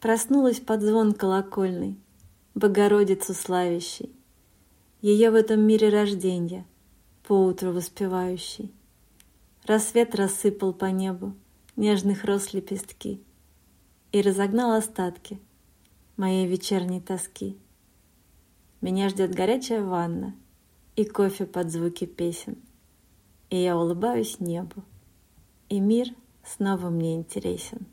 Проснулась под звон колокольный, Богородицу славящий, Ее в этом мире рождения, Поутру воспевающий. Рассвет рассыпал по небу Нежных роз лепестки И разогнал остатки Моей вечерней тоски. Меня ждет горячая ванна И кофе под звуки песен. И я улыбаюсь небу, И мир снова мне интересен.